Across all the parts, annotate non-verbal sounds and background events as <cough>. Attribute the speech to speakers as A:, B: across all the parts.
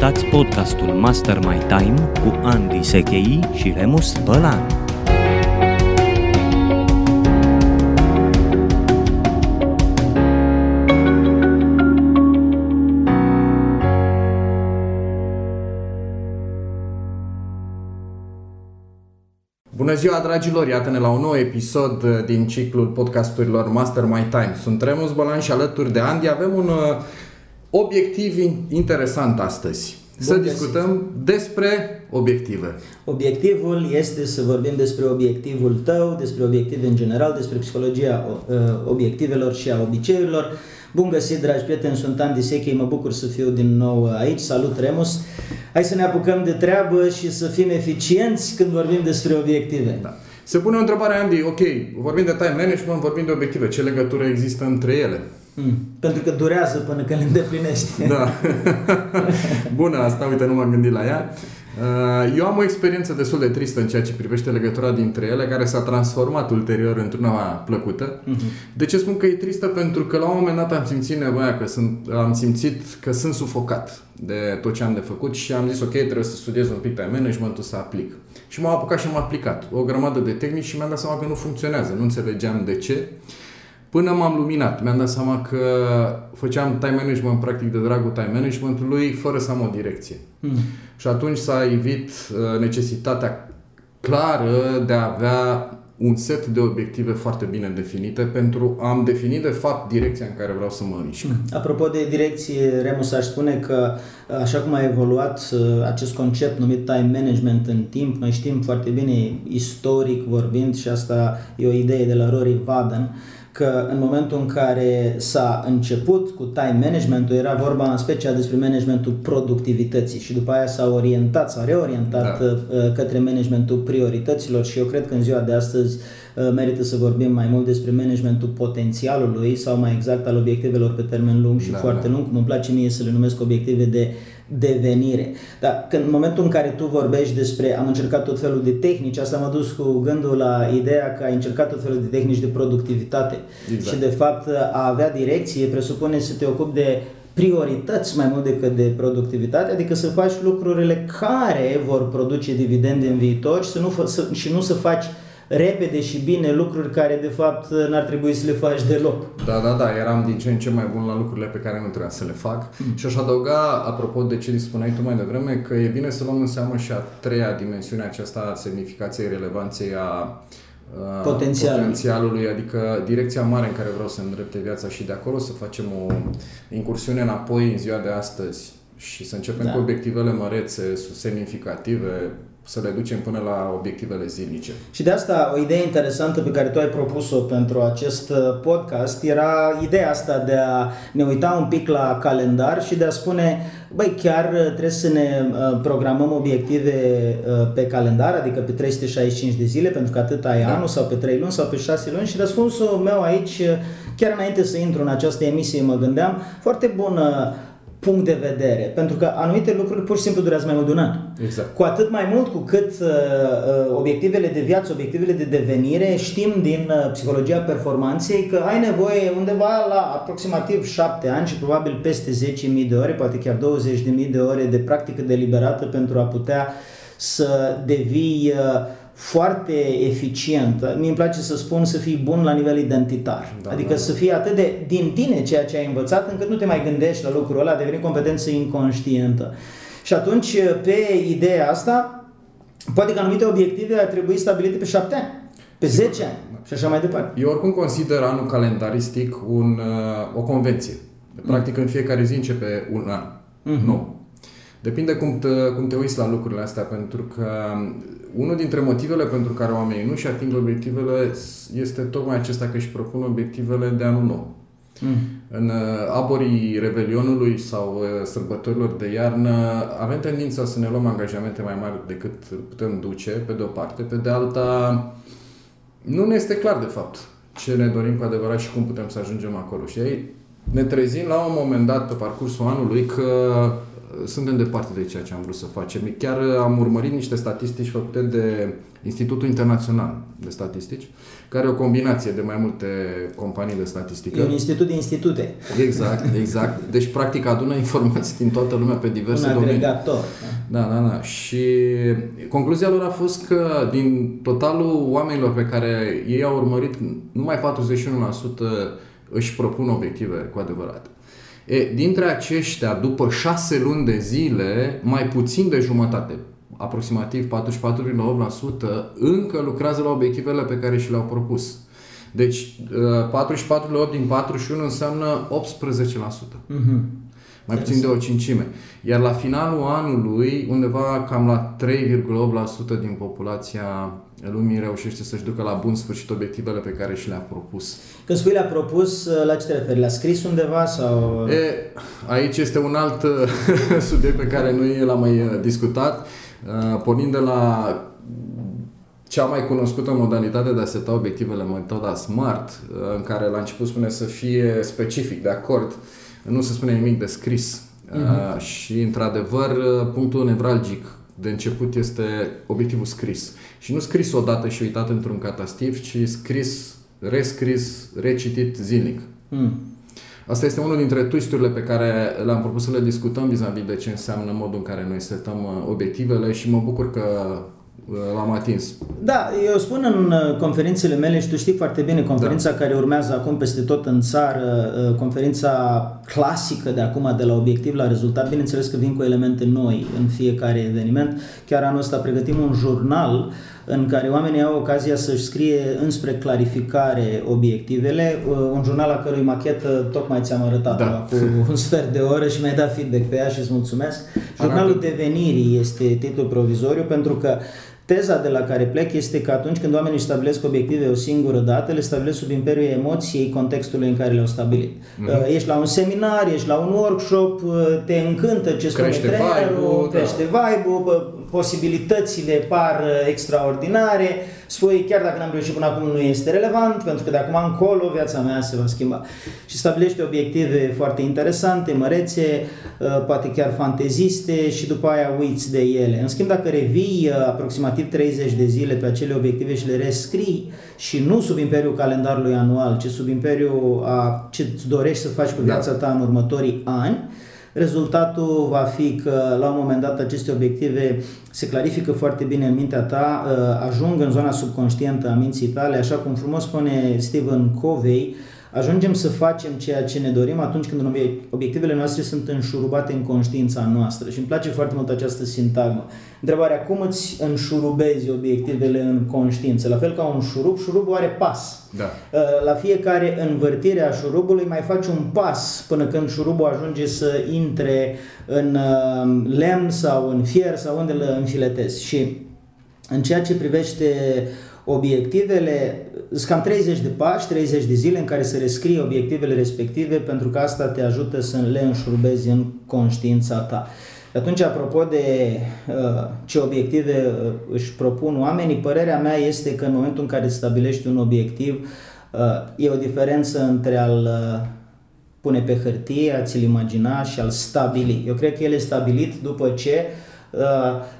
A: Ascultați podcastul Master My Time cu Andy Sechei și Remus Bălan.
B: Bună ziua, dragilor! Iată-ne la un nou episod uh, din ciclul podcasturilor Master My Time. Sunt Remus Bălan și alături de Andy avem un uh, obiectiv in- interesant astăzi. Să
C: găsit.
B: discutăm despre obiective.
C: Obiectivul este să vorbim despre obiectivul tău, despre obiective în general, despre psihologia uh, obiectivelor și a obiceiurilor. Bun găsit, dragi prieteni, sunt Andy Sechei, mă bucur să fiu din nou aici. Salut, Remus! Hai să ne apucăm de treabă și să fim eficienți când vorbim despre obiective.
B: Da. Se pune o întrebare, Andy, ok, vorbim de time management, vorbim de obiective. Ce legătură există între ele?
C: Mm. Pentru că durează până când le îndeplinești.
B: Da. <laughs> Bună asta, uite, nu m-am gândit la ea. Uh, Eu am o experiență destul de tristă în ceea ce privește legătura dintre ele, care s-a transformat ulterior într-una plăcută. De ce spun că e tristă? Pentru că la un moment dat am simțit nevoia că sunt, am simțit că sunt sufocat de tot ce am de făcut și am zis ok, trebuie să studiez un pic time management-ul să aplic. Și m-am apucat și am aplicat o grămadă de tehnici și mi-am dat seama că nu funcționează, nu înțelegeam de ce. Până m-am luminat, mi-am dat seama că făceam time management practic de dragul time managementului fără să am o direcție.
C: Mm.
B: Și atunci s-a evit uh, necesitatea clară de a avea un set de obiective foarte bine definite pentru a-mi defini de fapt direcția în care vreau să mă mișc.
C: Apropo de direcție, Remus aș spune că așa cum a evoluat uh, acest concept numit time management în timp, noi știm foarte bine, istoric vorbind, și asta e o idee de la Rory Vaden, că în momentul în care s-a început cu time management era vorba în special despre managementul productivității și după aia s-a orientat, s-a reorientat
B: Da.
C: da. către managementul priorităților și eu cred că în ziua de astăzi uh, merită să vorbim mai mult despre managementul potențialului sau mai exact al obiectivelor pe termen lung și
B: Da,
C: da, foarte
B: da.
C: lung, cum îmi place mie să le numesc obiective de devenire. Dar când, în momentul în care tu vorbești despre am încercat tot felul de tehnici, asta m-a dus cu gândul la ideea că ai încercat tot felul de tehnici de productivitate.
B: Exact.
C: Și de fapt a avea direcție presupune să te ocupi de priorități mai mult decât de productivitate, adică să faci lucrurile care vor produce dividende în viitor și, să nu, fă- să, și nu să faci repede și bine lucruri care de fapt n-ar trebui să le faci deloc.
B: Da, da, da, eram din ce în ce mai bun la lucrurile pe care nu trebuia să le fac. Mm. Și aș adăuga, apropo de ce spuneai tu mai devreme, că e bine să luăm în seamă și a treia dimensiune aceasta a semnificației, relevanței a a
C: Potențialului.
B: potențialului, adică direcția mare în care vreau să îndrepte viața și de acolo să facem o incursiune înapoi în ziua de astăzi și să începem
C: Da.
B: cu obiectivele mărețe, semnificative, să le ducem până la obiectivele zilnice.
C: Și de asta o idee interesantă pe care tu ai propus-o pentru acest uh, podcast era ideea asta de a ne uita un pic la calendar și de a spune, băi, chiar uh, trebuie să ne uh, programăm obiective uh, pe calendar, adică pe 365 de zile, pentru că atât ai
B: Da.
C: anul sau pe 3 luni sau pe 6 luni și răspunsul meu aici, uh, chiar înainte să intru în această emisie, mă gândeam, foarte bună punct de vedere, pentru că anumite lucruri pur și simplu durează mai mult de un an.
B: Exact.
C: Cu atât mai mult cu cât uh, uh, obiectivele de viață, obiectivele de devenire, știm din uh, psihologia performanței că ai nevoie undeva la aproximativ 7 ani și probabil peste 10.000 de ore, poate chiar 20.000 de ore de practică deliberată pentru a putea să devii uh, foarte eficient. Mie îmi place să spun să fii bun la nivel identitar.
B: Da,
C: adică
B: da.
C: să fie atât de din tine ceea ce ai învățat încât nu te mai gândești la lucrul ăla, deveni competență inconștientă. Și atunci, pe ideea asta, poate că anumite obiective ar trebui stabilite pe șapte ani, pe 10 ani și așa mai departe.
B: Eu oricum consider anul calendaristic un, uh, o convenție. Practic în fiecare zi începe un an
C: Mhm.
B: nou. Depinde cum te, cum te uiți la lucrurile astea, pentru că unul dintre motivele pentru care oamenii nu-și ating obiectivele este tocmai acesta că își propun obiectivele de anul nou.
C: Mm.
B: În uh, aborii Revelionului sau uh, sărbătorilor de iarnă avem tendința să ne luăm angajamente mai mari decât putem duce, pe de o parte. Pe de alta, nu ne este clar, de fapt, ce ne dorim cu adevărat și cum putem să ajungem acolo. Și ei ne trezim la un moment dat pe parcursul anului că suntem departe de ceea ce am vrut să facem. Chiar am urmărit niște statistici făcute de Institutul Internațional de Statistici, care e o combinație de mai multe companii de statistică.
C: E un institut de institute.
B: Exact, <laughs> exact. Deci, practic, adună informații din toată lumea pe diverse
C: un
B: domenii.
C: agregator.
B: Da, da, da. Și concluzia lor a fost că din totalul oamenilor pe care ei au urmărit, numai 41% își propun obiective cu adevărat. E, dintre aceștia, după șase luni de zile, mai puțin de jumătate, aproximativ 44,8%, încă lucrează la obiectivele pe care și le-au propus. Deci 44 la 8 din 41 înseamnă 18%. Mm-hmm. Mai puțin de o cincime. Iar la finalul anului, undeva cam la 3,8% din populația lumii reușește să-și ducă la bun sfârșit obiectivele pe care și le-a propus.
C: Când spui le-a propus, la ce te referi? Le-a scris undeva sau...
B: E, aici este un alt <laughs> subiect pe care noi l-am mai discutat. Pornind de la cea mai cunoscută modalitate de a seta obiectivele, metoda SMART, în care la început spune să fie specific, de acord, nu se spune nimic de scris. Uh-huh. Și, într-adevăr, punctul nevralgic de început este obiectivul scris. Și nu scris odată și uitat într-un catastiv, ci scris, rescris, recitit zilnic. Mm. Asta este unul dintre twisturile pe care le-am propus să le discutăm vis-a-vis de ce înseamnă modul în care noi setăm uh, obiectivele și mă bucur că uh, l-am atins.
C: Da, eu spun în uh, conferințele mele și tu știi foarte bine conferința da. care urmează acum peste tot în țară, conferința clasică de acum de la obiectiv la rezultat, bineînțeles că vin cu elemente noi în fiecare eveniment. Chiar anul ăsta pregătim un jurnal uh, în care oamenii au ocazia să-și scrie înspre clarificare obiectivele, uh, un jurnal la cărui machetă tocmai ți-am arătat da. cu un sfert de oră și mi-ai dat feedback pe ea și îți mulțumesc. Jurnalul devenirii este titlul provizoriu pentru că Teza de la care plec este că atunci când oamenii stabilesc obiective o singură dată, le stabilesc sub imperiul emoției contextului în care le-au stabilit. Mm-hmm. Ești la un seminar, ești la un workshop, uh, te încântă ce spune trainerul, crește da. vibe-ul, posibilitățile par uh, extraordinare, spui chiar dacă n-am reușit până acum nu este relevant, pentru că de acum încolo viața mea se va schimba. Și stabilește obiective foarte interesante, mărețe, uh, poate chiar fanteziste și după aia uiți de ele. În schimb, dacă revii uh, aproximativ 30 de zile pe acele obiective și le rescrii și nu sub imperiul calendarului anual, ci sub imperiul a ce îți dorești să faci cu da. viața ta în următorii ani, Rezultatul va fi că la un moment dat aceste obiective se clarifică foarte bine în mintea ta, uh, ajung în zona subconștientă a minții tale, așa cum frumos spune Stephen Covey, ajungem să facem ceea ce ne dorim atunci când obiectivele noastre sunt înșurubate în conștiința noastră. Și îmi place foarte mult această sintagmă. Întrebarea, cum îți înșurubezi obiectivele în conștiință? La fel ca un șurub, șurubul are pas.
B: Da.
C: Uh, la fiecare învârtire a șurubului mai faci un pas până când șurubul ajunge să intre în uh, lemn sau în fier sau unde îl înfiletezi. Și în ceea ce privește obiectivele, sunt cam 30 de pași, 30 de zile în care să rescrii obiectivele respective pentru că asta te ajută să le înșurubezi în conștiința ta. Atunci, apropo de uh, ce obiective uh, își propun oamenii, părerea mea este că în momentul în care stabilești un obiectiv, uh, e o diferență între al uh, pune pe hârtie, a ți-l imagina și al stabili. Eu cred că el e stabilit după ce uh,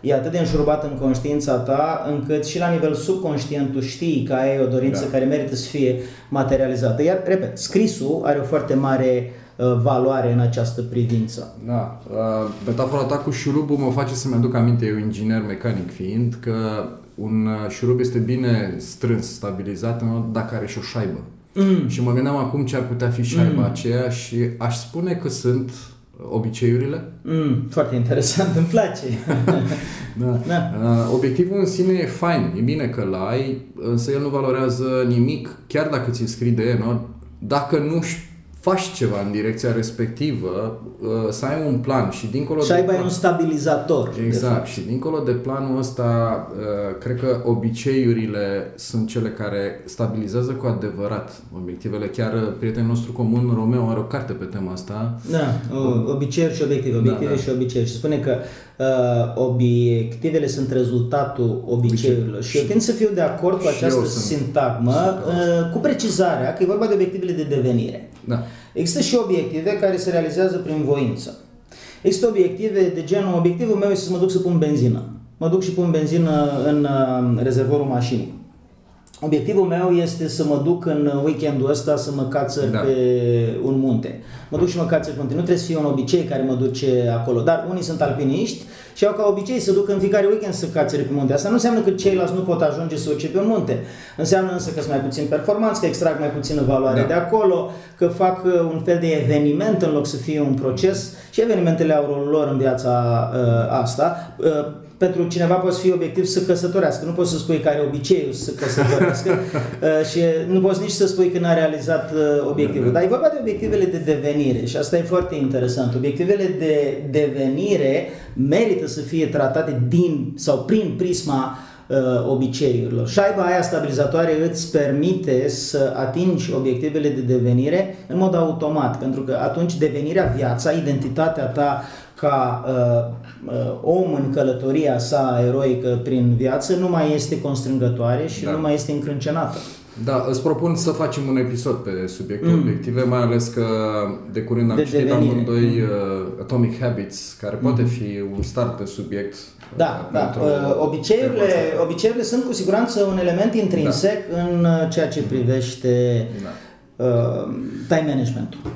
C: e atât de înșurubat în conștiința ta, încât și la nivel subconștient tu știi că ai o dorință da. care merită să fie materializată. Iar, repet, scrisul are o foarte mare Uh, valoare în această privință.
B: Da. Uh, metafora ta cu șurubul mă face să-mi aduc aminte, eu inginer mecanic fiind, că un uh, șurub este bine strâns, stabilizat, dacă are și o șaibă. Mm. Și mă gândeam acum ce ar putea fi șaiba mm. aceea și aș spune că sunt obiceiurile.
C: Mm, foarte interesant, îmi place. <laughs>
B: da. Da. obiectivul în sine e fain, e bine că l-ai, însă el nu valorează nimic, chiar dacă ți-l scrii de el, dacă nu faci ceva în direcția respectivă, uh, să ai un plan și dincolo
C: și
B: de
C: ai un stabilizator.
B: Exact. Și dincolo de planul ăsta, uh, cred că obiceiurile sunt cele care stabilizează cu adevărat obiectivele. Chiar uh, prietenul nostru comun, Romeo, are o carte pe tema asta.
C: Da, obiceiuri și obiective. Obiective da, da. și obiceiuri. Și spune că uh, obiectivele sunt rezultatul obiceiurilor. Și eu tind să fiu de acord cu această sintagmă, uh, cu precizarea că e vorba de obiectivele de devenire.
B: Da.
C: Există și obiective care se realizează prin voință. Există obiective de genul, obiectivul meu este să mă duc să pun benzină. Mă duc și pun benzină în uh, rezervorul mașinii. Obiectivul meu este să mă duc în weekendul ăsta să mă cațăr da. pe un munte. Mă duc și mă cațăr pe munte. Nu trebuie să fie un obicei care mă duce acolo, dar unii sunt alpiniști și au ca obicei să duc în fiecare weekend să cațăre pe munte. Asta nu înseamnă că ceilalți nu pot ajunge să urce pe un munte. Înseamnă însă că sunt mai puțin performanți, că extrag mai puțină valoare da. de acolo, că fac uh, un fel de eveniment în loc să fie un proces și evenimentele au rolul lor în viața uh, asta. Uh, pentru cineva poate fi obiectiv să căsătorească. Nu poți să spui că are obiceiul să căsătorească <laughs> uh, și nu poți nici să spui că n-a realizat uh, obiectivul. Dar e vorba de obiectivele de devenire și asta e foarte interesant. Obiectivele de devenire merită să fie tratate din sau prin prisma uh, obiceiurilor. Șaiba aia stabilizatoare îți permite să atingi obiectivele de devenire în mod automat, pentru că atunci devenirea viața, identitatea ta ca uh, uh, om în călătoria sa eroică prin viață nu mai este constrângătoare și da. nu mai este încrâncenată.
B: Da, îți propun să facem un episod pe subiectul mm. obiective, mai ales că de curând am de citit devenire. amândoi mm. uh, Atomic Habits, care mm. poate fi un start de subiect.
C: Da, uh, da. Uh, obiceiurile, obiceiurile sunt cu siguranță un element intrinsec da. în uh, ceea ce privește da. uh, time management-ul.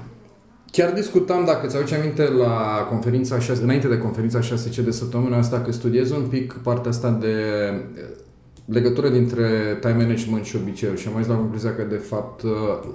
B: Chiar discutam, dacă ți aduce aminte, la conferința 6, înainte de conferința 6C de săptămâna asta, că studiez un pic partea asta de legătură dintre time management și obiceiuri și am ajuns la concluzia că de fapt uh,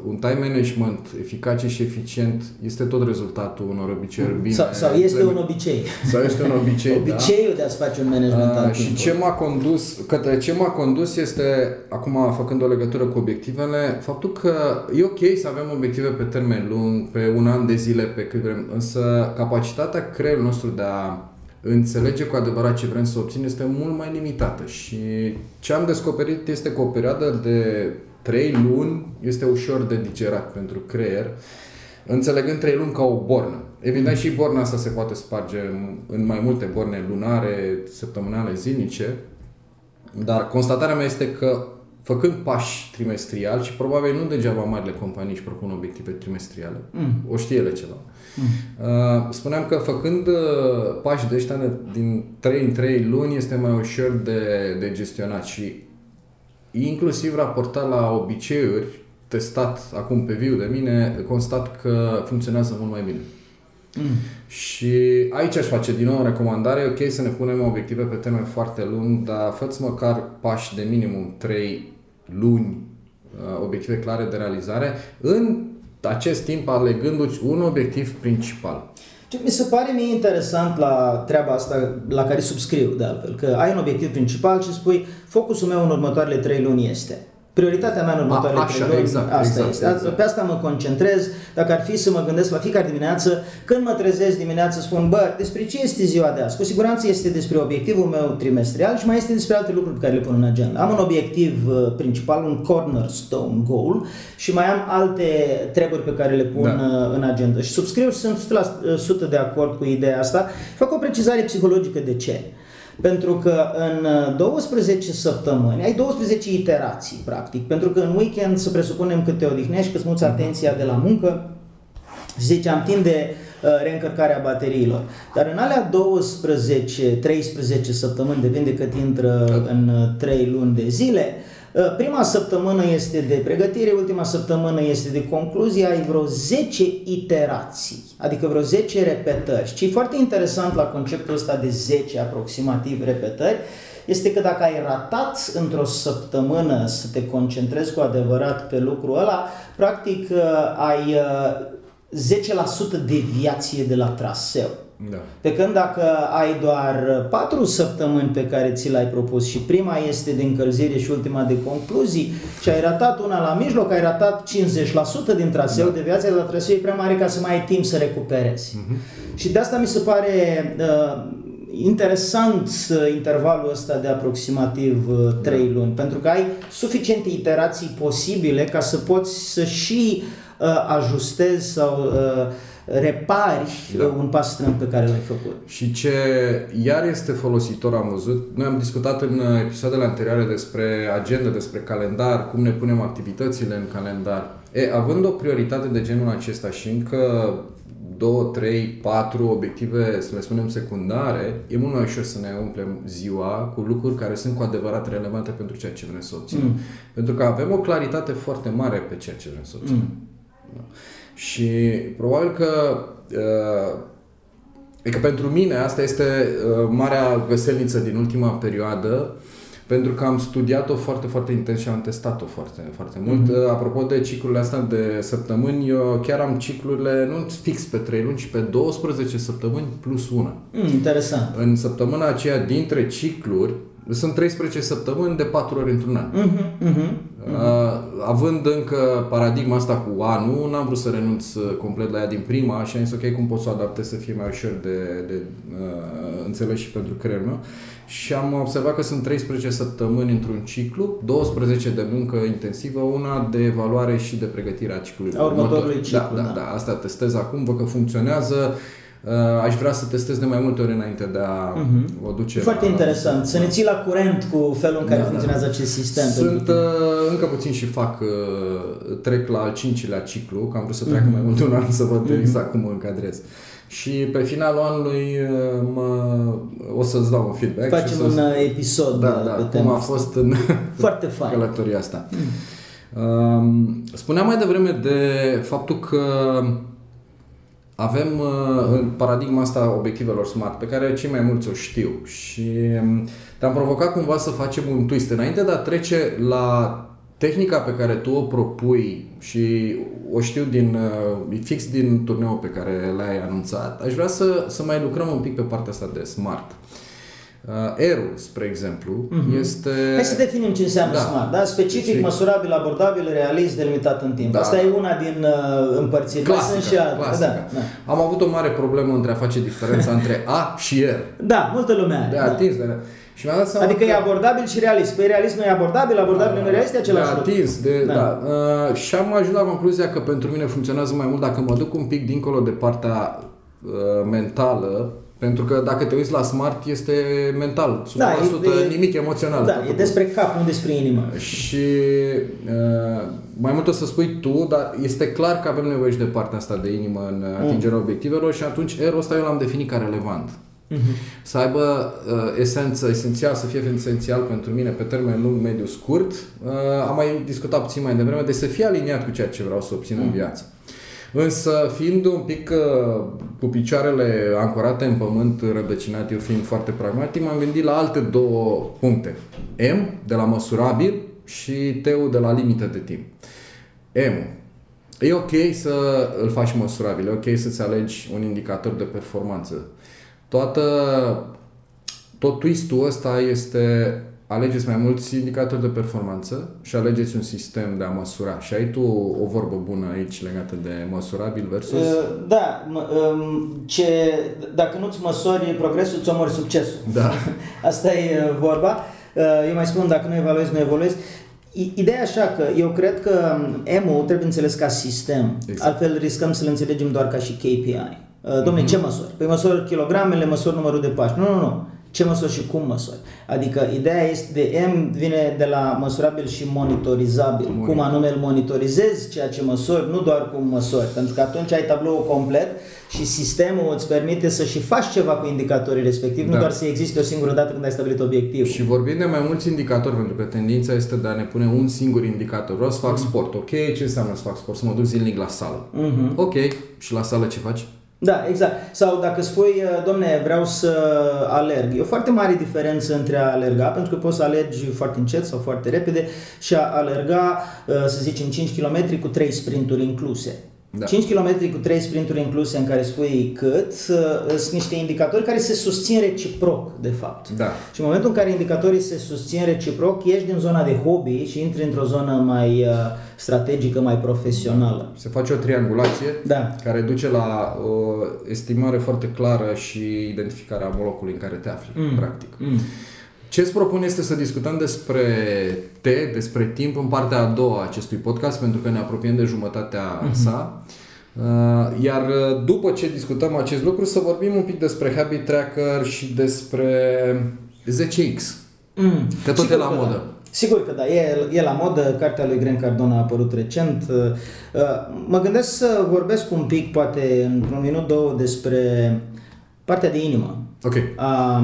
B: un time management eficace și eficient este tot rezultatul unor obiceiuri bine.
C: Sau, sau este un obicei.
B: Sau este un obicei,
C: da. Obiceiul da. de a-ți face un management
B: uh, Și ce m-a condus, către ce m-a condus este, acum făcând o legătură cu obiectivele, faptul că e ok să avem obiective pe termen lung, pe un an de zile, pe cât vrem, însă capacitatea creierului nostru de a înțelege cu adevărat ce vrem să obținem este mult mai limitată și ce am descoperit este că o perioadă de 3 luni este ușor de digerat pentru creier, înțelegând 3 luni ca o bornă. Evident și borna asta se poate sparge în mai multe borne lunare, săptămânale, zilnice, dar constatarea mea este că făcând pași trimestrial și probabil nu degeaba marile companii își propun obiective trimestriale, mm. o știe ele ceva. Mm. Uh, spuneam că făcând uh, pași de ăștia din 3 în 3 luni este mai ușor de, de gestionat și inclusiv raportat la obiceiuri, testat acum pe viu de mine, constat că funcționează mult mai bine. Mm. Și aici aș face din nou o recomandare, ok să ne punem obiective pe termen foarte lung, dar fă măcar pași de minimum 3 luni, uh, obiective clare de realizare, în acest timp alegându-ți un obiectiv principal.
C: Ce mi se pare mie interesant la treaba asta, la care subscriu de altfel, că ai un obiectiv principal și spui focusul meu în următoarele trei luni este Prioritatea mea în următoarele trei luni, exact, asta exact, este. Exact. Pe asta mă concentrez. Dacă ar fi să mă gândesc la fiecare dimineață, când mă trezesc dimineața, spun, bă, despre ce este ziua de azi? Cu siguranță este despre obiectivul meu trimestrial și mai este despre alte lucruri pe care le pun în agenda. Am un obiectiv uh, principal, un cornerstone goal și mai am alte treburi pe care le pun da. Uh, în agenda. Și subscriu și sunt 100% de acord cu ideea asta. Fac o precizare psihologică de ce. Pentru că în 12 uh, săptămâni ai 12 iterații, practic. Pentru că în weekend să presupunem că te odihnești, că îți muți atenția de la muncă și ziceam timp de uh, reîncărcarea bateriilor. Dar în alea 12-13 săptămâni, depinde cât intră în 3 uh, luni de zile, Uh, prima săptămână este de pregătire, ultima săptămână este de concluzie, ai vreo 10 iterații, adică vreo 10 repetări. Ce e foarte interesant la conceptul ăsta de 10 aproximativ repetări, este că dacă ai ratat într-o săptămână să te concentrezi cu adevărat pe lucrul ăla, practic uh, ai 10% uh, deviație de la traseu. Da. Pe când dacă ai doar patru săptămâni pe care ți l-ai propus și prima este de încălzire și ultima de concluzii și ai ratat una la mijloc, ai ratat 50% din traseu da. de viață, dar traseu e prea mare ca să mai ai timp să recuperezi. Uh-huh. Și de asta mi se pare uh, interesant uh, intervalul ăsta de aproximativ uh, 3 da. luni, pentru că ai suficiente iterații posibile ca să poți să și uh, ajustezi sau uh, repari da. un pas strâmb pe care l-ai făcut.
B: Și ce iar este folositor, am văzut, noi am discutat în episoadele anterioare despre agenda, despre calendar, cum ne punem activitățile în calendar. E, având o prioritate de genul acesta și încă 2, 3, 4 obiective, să le spunem, secundare, e mult mai ușor să ne umplem ziua cu lucruri care sunt cu adevărat relevante pentru ceea ce vrem să obținem. Mm. Pentru că avem o claritate foarte mare pe ceea ce vrem să obținem. Mm. Da. Și probabil că uh, Adică pentru mine asta este uh, marea găselniță din ultima perioadă pentru că am studiat-o foarte, foarte intens și am testat-o foarte, foarte mult. Mm-hmm. Apropo de ciclurile astea de săptămâni, eu chiar am ciclurile nu fix pe 3 luni, ci pe 12 săptămâni plus una.
C: Mm, interesant.
B: În săptămâna aceea dintre cicluri, sunt 13 săptămâni de 4 ori într-un an. Uh-huh, uh-huh, uh-huh. Având încă paradigma asta cu anul, n-am vrut să renunț uh, complet la ea din prima și am zis ok, cum pot să o adaptez să fie mai ușor de, de uh, înțeles și pentru creierul meu. Și am observat că sunt 13 săptămâni într-un ciclu, 12 de muncă intensivă, una de evaluare și de pregătire a ciclului.
C: A următorului da, ciclu,
B: da, da, da. Asta testez acum, văd că funcționează. Uh, aș vrea să testez de mai multe ori înainte de a uh-huh. o duce
C: Foarte la, interesant. Să ne ții la curent cu felul în care da, da. funcționează da. acest sistem.
B: Sunt uh, încă puțin și fac, uh, trec la al cincilea ciclu, că am vrut să treacă uh-huh. mai mult de un an să văd uh-huh. exact cum mă încadrez. Și pe finalul anului uh, mă, o să-ți dau un feedback.
C: Facem
B: și
C: un să episod
B: da, da,
C: pe
B: cum a fost în <laughs>
C: Foarte fain.
B: călătoria asta. Mm. Spuneam mai devreme de faptul că avem uh, în paradigma asta obiectivelor smart, pe care cei mai mulți o știu și um, te-am provocat cumva să facem un twist. Înainte de a trece la tehnica pe care tu o propui și o știu din, uh, fix din turneul pe care l-ai anunțat, aș vrea să, să mai lucrăm un pic pe partea asta de smart. Uh, Eru, spre exemplu, uh-huh. este...
C: Hai să definim ce înseamnă da. smart. Da? Specific, și... măsurabil, abordabil, realist, delimitat în timp. Da. Asta e una din uh, împărțiri.
B: Clasica, sunt și alte. Da, da. Am avut o mare problemă între a face diferența între A și R.
C: Da, multă lume are.
B: De atins, da. de... Și mi-am dat seama
C: adică că... e abordabil și realist. Păi realist nu e abordabil, abordabil da, nu e realist, e același
B: lucru. atins, de, da. da. Uh, și am ajuns la concluzia că pentru mine funcționează mai mult dacă mă duc un pic dincolo de partea uh, mentală pentru că dacă te uiți la smart, este mental, 100%, da, e, nimic emoțional.
C: Da, e despre cap, nu despre inimă.
B: Și uh, mai mult o să spui tu, dar este clar că avem nevoie și de partea asta de inimă în mm. atingerea mm. obiectivelor și atunci erul ăsta eu l-am definit ca relevant. Mm-hmm. Să aibă uh, esență, esențial, să fie esențial pentru mine pe termen lung, mediu, scurt. Uh, am mai discutat puțin mai devreme, de să fie aliniat cu ceea ce vreau să obțin mm. în viață. Însă, fiind un pic uh, cu picioarele ancorate în pământ, rădăcinat, eu fiind foarte pragmatic, m-am gândit la alte două puncte. M, de la măsurabil, și T-ul de la limită de timp. M. E ok să îl faci măsurabil, e ok să-ți alegi un indicator de performanță. Toată, tot twist-ul ăsta este alegeți mai mulți indicatori de performanță și alegeți un sistem de a măsura. Și ai tu o vorbă bună aici legată de măsurabil versus... Uh,
C: da, um, ce, dacă nu-ți măsori progresul, îți omori succesul.
B: Da. <laughs>
C: Asta e uh, vorba. Uh, eu mai spun, dacă nu evaluezi, nu evoluezi. Ideea așa că eu cred că EMU trebuie înțeles ca sistem, exact. altfel riscăm să-l înțelegem doar ca și KPI. Domne, mm-hmm. ce măsori? Păi măsori kilogramele, măsori numărul de pași. Nu, nu, nu ce măsori și cum măsori. Adică ideea este de M vine de la măsurabil și monitorizabil. Monitor. Cum anume îl monitorizezi ceea ce măsori, nu doar cum măsori. Pentru că atunci ai tabloul complet și sistemul îți permite să și faci ceva cu indicatorii respectiv, da. nu doar să existe o singură dată când ai stabilit obiectiv.
B: Și vorbim de mai mulți indicatori, pentru că tendința este de a ne pune un singur indicator. Vreau să fac mm. sport. Ok, ce înseamnă să fac sport? Să mă duc zilnic la sală. Mm-hmm. Ok, și la sală ce faci?
C: Da, exact. Sau dacă spui, uh, domne, vreau să alerg. E o foarte mare diferență între a alerga, pentru că poți să alergi foarte încet sau foarte repede și a alerga, uh, să zicem, 5 km cu 3 sprinturi incluse. Da. 5 km cu 3 sprinturi incluse în care spui cât, uh, sunt niște indicatori care se susțin reciproc, de fapt.
B: Da.
C: Și în momentul în care indicatorii se susțin reciproc, ieși din zona de hobby și intri într-o zonă mai uh, strategică, mai profesională.
B: Se face o triangulație
C: da.
B: care duce la o estimare foarte clară și identificarea locului în care te afli, mm. practic. Mm. Ce îți propun este să discutăm despre te, despre timp în partea a doua a acestui podcast, pentru că ne apropiem de jumătatea uh-huh. sa. Uh, iar uh, după ce discutăm acest lucru, să vorbim un pic despre Habit Tracker și despre 10X. Mm. Că tot și e la modă.
C: Sigur că da, e, e la modă, cartea lui Grant Cardone a apărut recent. Uh, uh, mă gândesc să vorbesc un pic, poate într-un minut, două, despre partea de inimă.
B: Ok.
C: A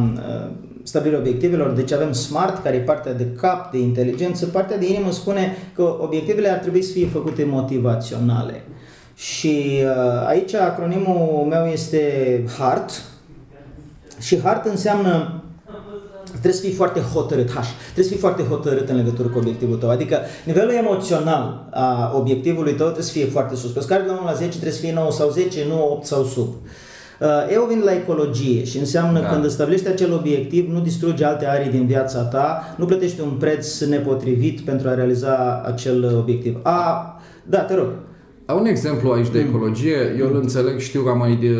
C: stabilirea obiectivelor. Deci avem SMART, care e partea de cap, de inteligență. Partea de inimă spune că obiectivele ar trebui să fie făcute motivaționale. Și aici acronimul meu este HEART. Și HEART înseamnă Trebuie să fii foarte hotărât, H. Trebuie să fii foarte hotărât în legătură cu obiectivul tău. Adică nivelul emoțional a obiectivului tău trebuie să fie foarte sus. Pe scară de 1 la 10 trebuie să fie 9 sau 10, nu 8 sau sub. Uh, eu vin la ecologie și înseamnă da. când îți stabilești acel obiectiv, nu distrugi alte arii din viața ta, nu plătești un preț nepotrivit pentru a realiza acel obiectiv. A, da, te rog.
B: Au un exemplu aici de mm. ecologie, eu îl mm. înțeleg, știu că am mai uh,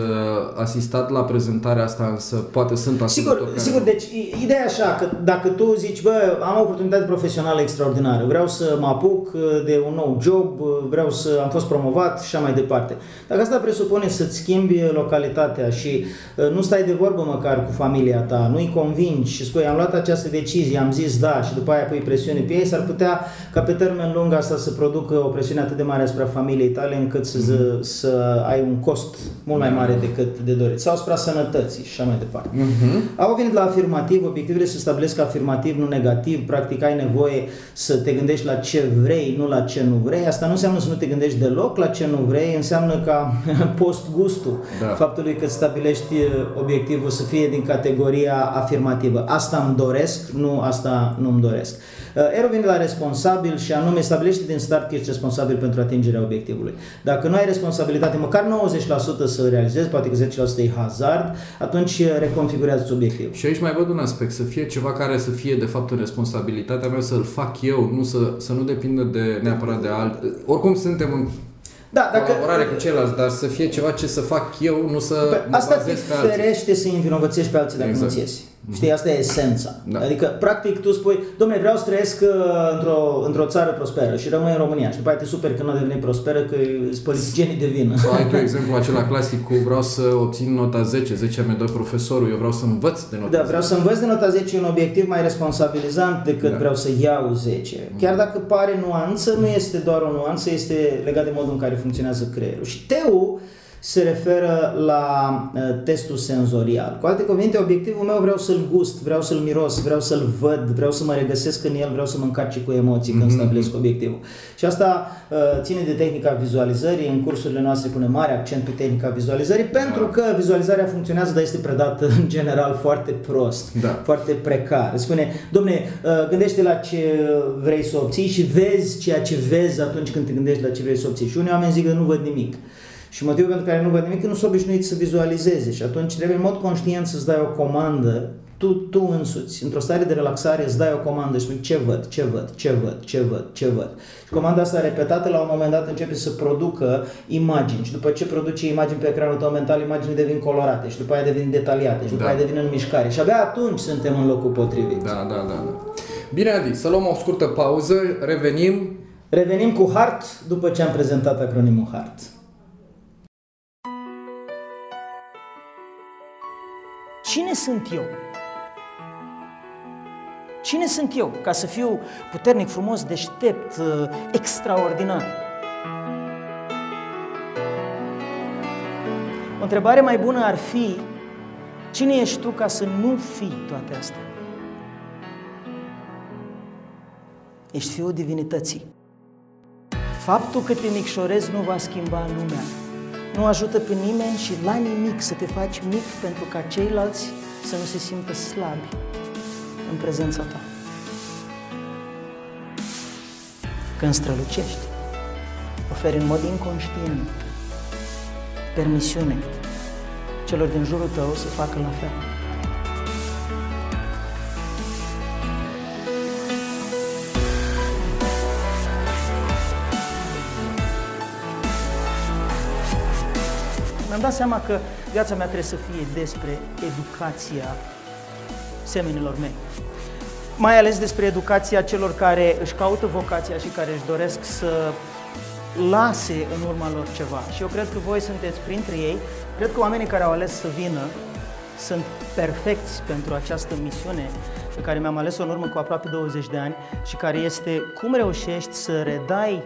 B: asistat la prezentarea asta, însă poate sunt
C: Sigur, care... sigur, deci ideea e așa, că dacă tu zici, bă, am o oportunitate profesională extraordinară, vreau să mă apuc uh, de un nou job, uh, vreau să am fost promovat și așa mai departe. Dacă asta presupune să-ți schimbi localitatea și nu stai de vorbă măcar cu familia ta, nu-i convingi și spui, am luat această decizie, am zis da și după aia pui presiune pe ei, s-ar putea ca pe termen lung asta să producă o presiune atât de mare asupra familiei tale încât să, mm-hmm. să ai un cost mult mai mare decât de dorit. Sau asupra sănătății și așa mai departe. Mm-hmm. Au venit la afirmativ, obiectivele se stabilesc afirmativ, nu negativ, practic ai nevoie să te gândești la ce vrei, nu la ce nu vrei. Asta nu înseamnă să nu te gândești deloc la ce nu vrei, înseamnă ca <laughs> post gustul da. faptului că stabilești uh, obiectivul să fie din categoria afirmativă. Asta îmi doresc, nu asta nu îmi doresc. Uh, Ero vine la responsabil și anume stabilește din start că ești responsabil pentru atingerea obiectivului. Dacă nu ai responsabilitate, măcar 90% să realizezi, poate că 10% e hazard, atunci uh, reconfigurează obiectivul.
B: Și aici mai văd un aspect, să fie ceva care să fie de fapt în responsabilitatea mea, să-l fac eu, nu să, să nu depindă de neapărat de alt. Oricum suntem în da, dacă... colaborare cu ceilalți, dar să fie ceva ce să fac eu, nu să păi,
C: mă Asta te ferește să învinovățești pe alții dacă exact. nu-ți iesi. Știi, asta e esența. Da. Adică, practic, tu spui, domnule, vreau să trăiesc uh, într-o, într-o țară prosperă și rămâi în România și după aceea te super că nu a devenit prosperă, că sunt politicienii de vină.
B: Sau ai tu exemplu acela clasic cu vreau să obțin nota 10, 10 mi dă profesorul, eu vreau să învăț de nota
C: Da, 10. vreau să învăț de nota 10 un obiectiv mai responsabilizant decât da. vreau să iau 10. Chiar dacă pare nuanță, nu este doar o nuanță, este legat de modul în care funcționează creierul. Și teu se referă la uh, testul senzorial. Cu alte cuvinte, obiectivul meu vreau să-l gust, vreau să-l miros, vreau să-l văd, vreau să mă regăsesc în el, vreau să mă încarci cu emoții când mm-hmm. stabilesc obiectivul. Și asta uh, ține de tehnica vizualizării. În cursurile noastre pune mare accent pe tehnica vizualizării pentru da. că vizualizarea funcționează, dar este predată <laughs> în general foarte prost, da. foarte precar. Spune, domne, uh, gândește la ce vrei să obții și vezi ceea ce vezi atunci când te gândești la ce vrei să obții. Și unii oameni zic că nu văd nimic. Și motivul pentru care nu văd nimic că nu sunt obișnuiți să vizualizeze și atunci trebuie în mod conștient să-ți dai o comandă tu, tu însuți, într-o stare de relaxare, îți dai o comandă și spui ce văd, ce văd, ce văd, ce văd, ce văd. Și comanda asta repetată la un moment dat începe să producă imagini și după ce produce imagini pe ecranul tău mental, imaginile devin colorate și după aia devin detaliate și după da. aia devin în mișcare și abia atunci suntem în locul potrivit.
B: Da, da, da. da. Bine, Adi, să luăm o scurtă pauză, revenim.
C: Revenim cu HART după ce am prezentat acronimul HART. Cine sunt eu? Cine sunt eu ca să fiu puternic, frumos, deștept, uh, extraordinar? O întrebare mai bună ar fi, cine ești tu ca să nu fii toate astea? Ești fiul divinității. Faptul că te micșorezi nu va schimba lumea nu ajută pe nimeni și la nimic să te faci mic pentru ca ceilalți să nu se simtă slabi în prezența ta. Când strălucești, oferi în mod inconștient permisiune celor din jurul tău să facă la fel. Mi-am dat seama că viața mea trebuie să fie despre educația semenilor mei. Mai ales despre educația celor care își caută vocația și care își doresc să lase în urma lor ceva. Și eu cred că voi sunteți printre ei. Cred că oamenii care au ales să vină
D: sunt perfecți pentru această misiune pe care mi-am ales-o în urmă cu aproape 20 de ani și care este cum reușești să redai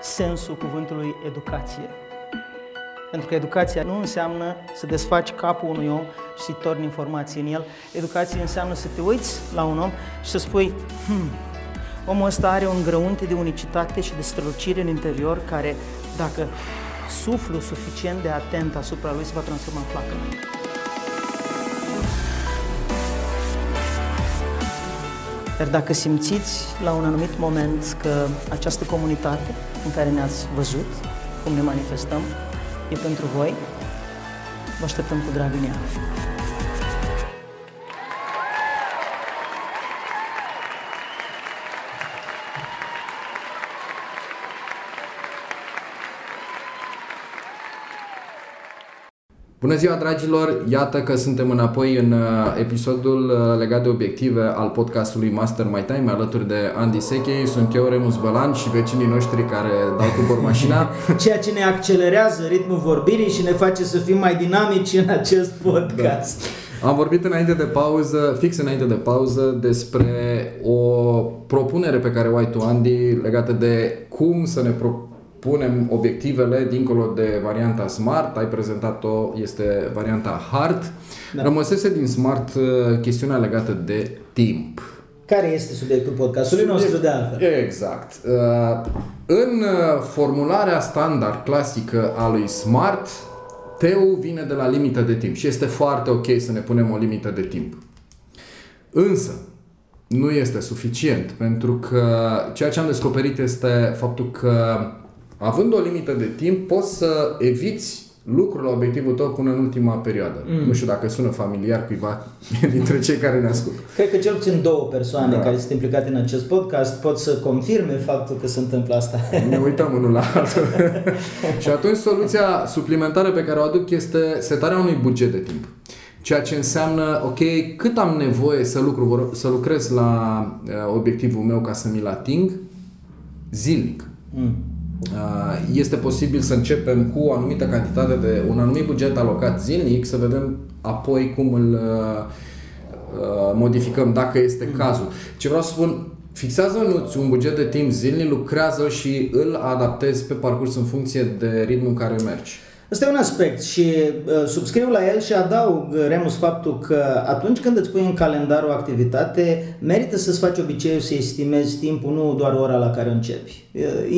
D: sensul cuvântului educație. Pentru că educația nu înseamnă să desfaci capul unui om și să-i torni informații în el. Educația înseamnă să te uiți la un om și să spui, hmm, omul ăsta are un grăunte de unicitate și de strălucire în interior care, dacă suflu suficient de atent asupra lui, se va transforma în flacără. Dar dacă simțiți la un anumit moment că această comunitate în care ne-ați văzut, cum ne manifestăm, e pentru voi, vă așteptăm cu drag în ea.
B: Bună ziua, dragilor! Iată că suntem înapoi în uh, episodul uh, legat de obiective al podcastului Master My Time alături de Andy Sechei. Sunt eu, Remus Bălan și vecinii noștri care dau cu bor mașina. <laughs>
C: Ceea ce ne accelerează ritmul vorbirii și ne face să fim mai dinamici în acest podcast.
B: Da. Am vorbit înainte de pauză, fix înainte de pauză, despre o propunere pe care o ai tu, Andy, legată de cum să ne pro- punem obiectivele dincolo de varianta Smart, ai prezentat-o, este varianta Hard. Da. Rămăsese din Smart uh, chestiunea legată de timp.
C: Care este subiectul podcastului nostru de altfel?
B: Exact. Uh, în uh, formularea standard clasică a lui Smart, Teu vine de la limită de timp și este foarte ok să ne punem o limită de timp. Însă, nu este suficient, pentru că ceea ce am descoperit este faptul că având o limită de timp, poți să eviți lucrul la obiectivul tău până în ultima perioadă. Mm. Nu știu dacă sună familiar cuiva <laughs> dintre cei care ne ascultă.
C: Cred că cel puțin două persoane da. care sunt implicate în acest podcast pot să confirme faptul că se întâmplă asta.
B: Ne uităm unul la altul. <laughs> și atunci soluția suplimentară pe care o aduc este setarea unui buget de timp. Ceea ce înseamnă, ok, cât am nevoie să, lucru, să lucrez la uh, obiectivul meu ca să mi-l ating zilnic. Mm Uh, este posibil să începem cu o anumită cantitate de un anumit buget alocat zilnic, să vedem apoi cum îl uh, uh, modificăm dacă este mm. cazul. Ce vreau să spun, fixează un buget de timp zilnic, lucrează și îl adaptezi pe parcurs în funcție de ritmul în care mergi.
C: Ăsta e un aspect și uh, subscriu la el și adaug, uh, Remus, faptul că atunci când îți pui în calendar o activitate, merită să-ți faci obiceiul să estimezi timpul, nu doar ora la care începi.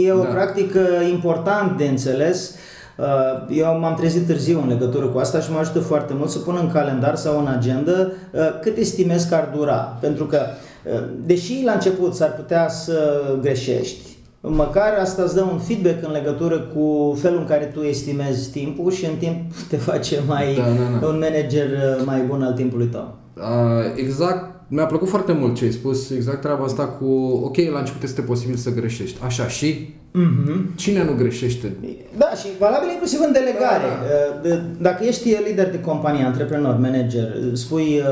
C: E o da. practică important de înțeles. Uh, eu m-am trezit târziu în legătură cu asta și mă ajută foarte mult să pun în calendar sau în agenda cât estimez că ar dura. Pentru că, deși la început s-ar putea să greșești, măcar asta îți dă un feedback în legătură cu felul în care tu estimezi timpul și în timp <laughs> te face mai da, da, da. un manager uh, mai bun al timpului tău.
B: Uh, exact. Mi-a plăcut foarte mult ce ai spus, exact treaba asta cu, ok, la început este posibil să greșești, așa, și mm-hmm. cine nu greșește?
C: Da, și valabil inclusiv în delegare. Da, da. Uh, dacă ești lider de companie, antreprenor, manager, spui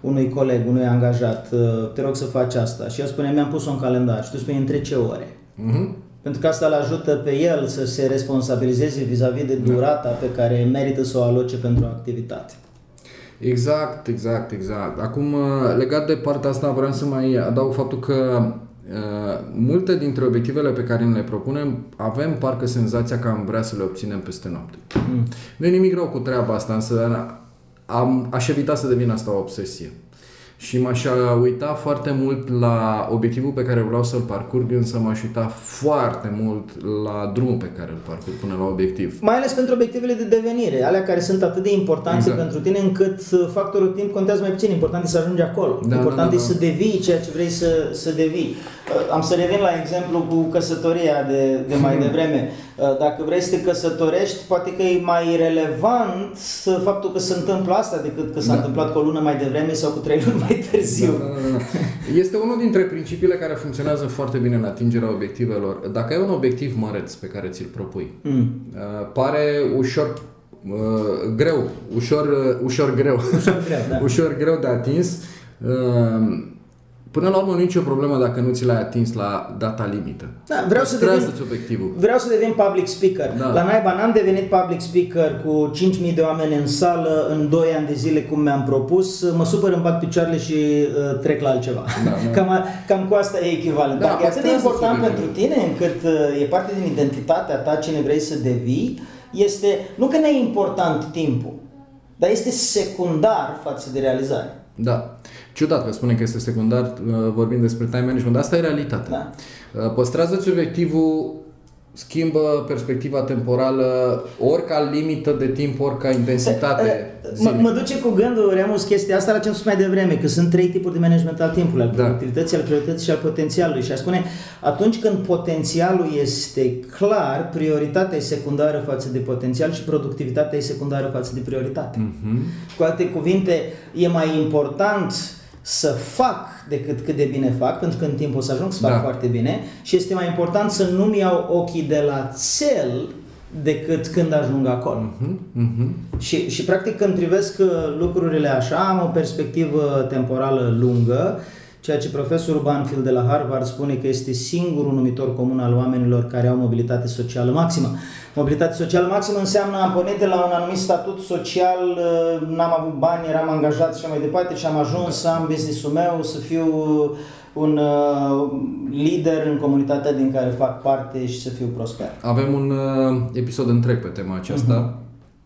C: unui coleg, unui angajat, te rog să faci asta și el spune, mi-am pus-o în calendar și tu spui între ce ore? Mm-hmm. Pentru că asta îl ajută pe el să se responsabilizeze vis-a-vis de da. durata pe care merită să o aloce pentru activitate.
B: Exact, exact, exact. Acum, uh, legat de partea asta, vreau să mai adaug faptul că uh, multe dintre obiectivele pe care le propunem avem parcă senzația că am vrea să le obținem peste noapte. Mm. Nu e nimic rău cu treaba asta, însă am, aș evita să devină asta o obsesie și m-aș uita foarte mult la obiectivul pe care vreau să-l parcurg, însă m-aș uita foarte mult la drumul pe care îl parcurg până la obiectiv.
C: Mai ales pentru obiectivele de devenire, alea care sunt atât de importante exact. pentru tine încât factorul timp contează mai puțin, important e să ajungi acolo. Da, important da, da, da. e să devii ceea ce vrei să, să devii. Am să revin la exemplu cu căsătoria de, de mai devreme. Dacă vrei să te căsătorești, poate că e mai relevant faptul că se întâmplă asta decât că s-a da. întâmplat cu o lună mai devreme sau cu trei luni mai târziu. Da, da, da, da.
B: Este unul dintre principiile care funcționează foarte bine în atingerea obiectivelor. Dacă ai un obiectiv măreț pe care ți-l propui, mm. pare ușor uh, greu, ușor, uh, ușor greu,
C: ușor greu, da. <laughs>
B: ușor greu de atins. Uh, Până la urmă nu e nicio problemă dacă nu ți l-ai atins la data limită.
C: Da, vreau să devin,
B: Păstrează-ți obiectivul.
C: vreau să devin public speaker.
B: Da.
C: La naiba n-am devenit public speaker cu 5.000 de oameni în sală în 2 ani de zile cum mi-am propus. Mă supăr, îmi bag picioarele și uh, trec la altceva.
B: Da, da. <laughs>
C: cam, a- cam cu asta e echivalent.
B: Da,
C: Dacă e atât de
B: păstrează
C: important
B: subiectul.
C: pentru tine încât uh, e parte din identitatea ta cine vrei să devii, este nu că nu e important timpul, dar este secundar față de realizare.
B: Da. Ciudat că spune că este secundar, uh, vorbim despre time management, dar asta e realitatea.
C: Da.
B: Uh, Păstrează-ți obiectivul, schimbă perspectiva temporală, ori ca limită de timp, ori ca intensitate
C: Mă,
B: zilnică.
C: mă duce cu gândul, Remus, chestia asta la ce am spus mai devreme, că sunt trei tipuri de management al timpului, al
B: Da.
C: productivității, al priorității și al potențialului. Și aș spune, atunci când potențialul este clar, prioritatea e secundară față de potențial și productivitatea e secundară față de prioritate.
B: Mhm.
C: Cu alte cuvinte, e mai important să fac decât cât de bine fac, pentru că în timp o să ajung să fac
B: Da.
C: foarte bine și este mai important să nu-mi iau ochii de la cel decât când ajung acolo.
B: Mhm, mhm.
C: Și, și practic când privesc uh, lucrurile așa, am o perspectivă temporală lungă, ceea ce profesorul Banfield de la Harvard spune că este singurul numitor comun al oamenilor care au mobilitate socială maximă. Mobilitate socială maximă înseamnă am pornit de la un anumit statut social, uh, n-am avut bani, eram angajat și așa mai departe și am ajuns să am business-ul meu, să fiu un uh, lider în comunitatea din care fac parte și să fiu prosper.
B: Avem un uh, episod întreg pe tema aceasta,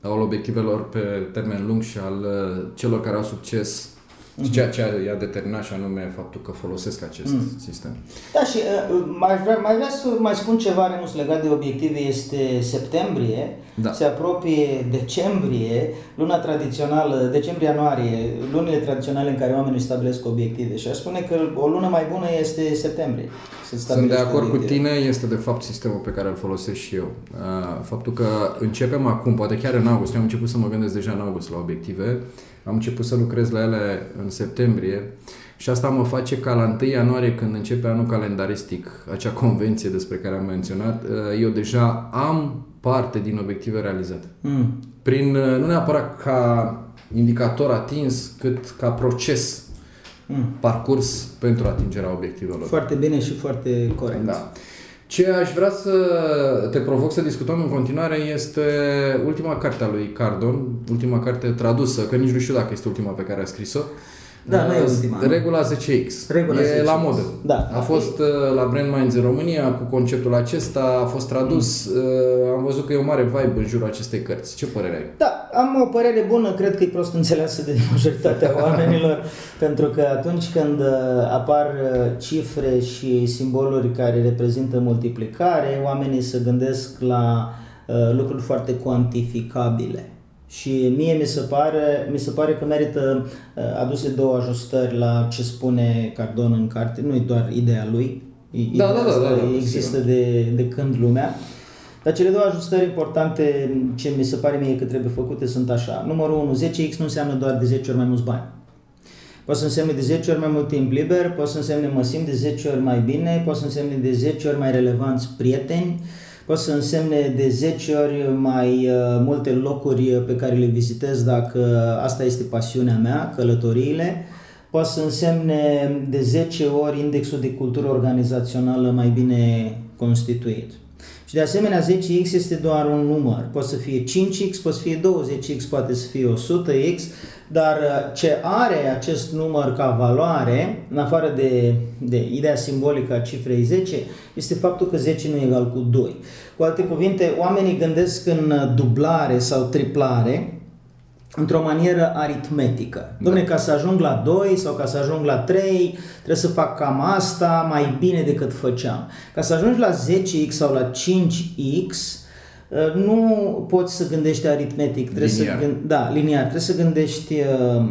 B: al obiectivelor pe termen lung și al uh, celor care au succes și ceea ce i-a determinat și anume faptul că folosesc acest sistem.
C: Da, și uh, mai, vrea, mai vrea să mai spun ceva, Remus, legat de obiective. Este septembrie,
B: Da.
C: se apropie decembrie, luna tradițională, decembrie-ianuarie, lunile tradiționale în care oamenii își stabilesc obiective. Și aș spune că o lună mai bună este septembrie. Să
B: Sunt de
C: stabilești
B: acord cu
C: obiective.
B: tine, este de fapt sistemul pe care îl folosesc și eu. Uh, Faptul că începem acum, poate chiar în august, eu am început să mă gândesc deja în august la obiective, am început să lucrez la ele în septembrie și asta mă face ca la 1 ianuarie, când începe anul calendaristic, acea <laughs> convenție despre care am menționat, uh, eu deja am parte din obiective realizate.
C: Mm.
B: Prin, uh, nu neapărat ca indicator atins, cât ca proces
C: Mm.
B: parcurs pentru atingerea obiectivelor.
C: Foarte bine și foarte corect.
B: Da. Ce aș vrea să te provoc să discutăm în continuare este ultima carte a lui Cardon, ultima carte tradusă, că nici nu știu dacă este ultima pe care a scris-o.
C: Da, nu e
B: Uh,
C: ultima, nu?
B: Regula 10X.
C: Regula
B: e
C: 10X.
B: la modă.
C: Da.
B: A fost uh, la Brand Minds în România cu conceptul acesta, a fost tradus.
C: Mm.
B: Uh, Am văzut că e o mare vibe în jurul acestei cărți. Ce părere ai?
C: Da, am o părere bună, cred că e prost înțeleasă de <laughs> majoritatea oamenilor, <laughs> pentru că atunci când uh, apar uh, cifre și simboluri care reprezintă multiplicare, oamenii se gândesc la uh, lucruri foarte cuantificabile. Și mie mi se pare, mi se pare că merită uh, aduse două ajustări la ce spune Cardon în carte, nu e doar ideea lui,
B: Da, da, da,
C: asta
B: da, da,
C: există
B: sigur.
C: de, de când lumea. Dar cele două ajustări importante ce mi se pare mie că trebuie făcute sunt așa. Numărul 1, 10x nu înseamnă doar de 10 ori mai mulți bani. Poate să însemne de 10 ori mai mult timp liber, poate să însemne mă simt de 10 ori mai bine, poate să însemne de 10 ori mai relevanți prieteni, poate să însemne de 10 ori mai uh, multe locuri pe care le vizitez dacă asta este pasiunea mea, călătoriile, poate să însemne de 10 ori indexul de cultură organizațională mai bine constituit. Și de asemenea 10x este doar un număr. Poate să fie 5x, poate să fie 20x, poate să fie 100x, dar uh, ce are acest număr ca valoare, în afară de, de ideea simbolică a cifrei 10, este faptul că 10 nu e egal cu 2. Cu alte cuvinte, oamenii gândesc în dublare sau triplare, într-o manieră aritmetică. Dom'le, ca să ajung la 2 sau ca să ajung la 3, trebuie să fac cam asta mai bine decât făceam. Ca să ajungi la 10x sau la 5x, uh, nu poți să gândești aritmetic, trebuie
B: Liniar.
C: să gând, da, liniar, trebuie să gândești uh, uh,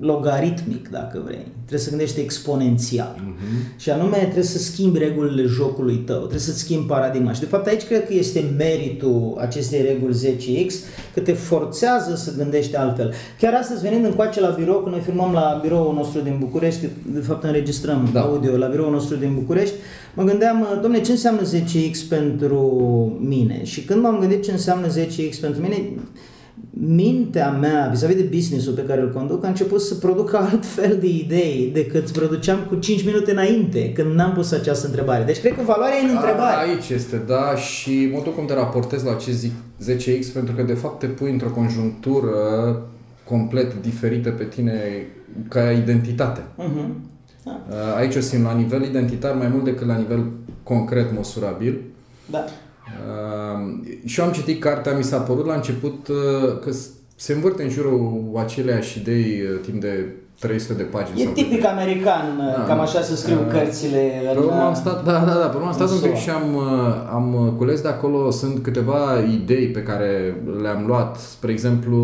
C: logaritmic, dacă vrei. Trebuie să gândești exponențial.
B: Mhm.
C: Și anume trebuie să schimbi regulile jocului tău, trebuie să schimbi paradigma. Și de fapt aici cred că este meritul acestei reguli 10X, că te forțează să gândești altfel. Chiar astăzi venind încoace la birou, când noi filmăm la biroul nostru din București, de fapt înregistrăm
B: Da.
C: audio la biroul nostru din București, mă gândeam, domne, ce înseamnă 10X pentru mine? Și când m-am gândit ce înseamnă 10X pentru mine, mintea mea vis-a-vis de business-ul pe care îl conduc a început să producă <laughs> altfel de idei decât produceam cu 5 minute înainte, când n-am pus această întrebare. Deci cred că valoarea e în întrebare.
B: Aici este, da, și modul cum te raportezi la acest zic 10X, pentru că de fapt te pui într-o conjunctură complet diferită pe tine ca identitate. Uh-huh. Da. Aici o simt la nivel identitar mai mult decât la nivel concret măsurabil.
C: Da.
B: Uh, și eu am citit cartea, mi s-a părut la început uh, că se învârte în jurul aceleași idei uh, timp de 300 de pagini.
C: E tipic
B: de...
C: american, da, cam așa să scriu uh, cărțile.
B: Pe urmă am stat, da, da, da, pe urmă am stat un pic și am, am cules de acolo, sunt câteva idei pe care le-am luat, spre exemplu,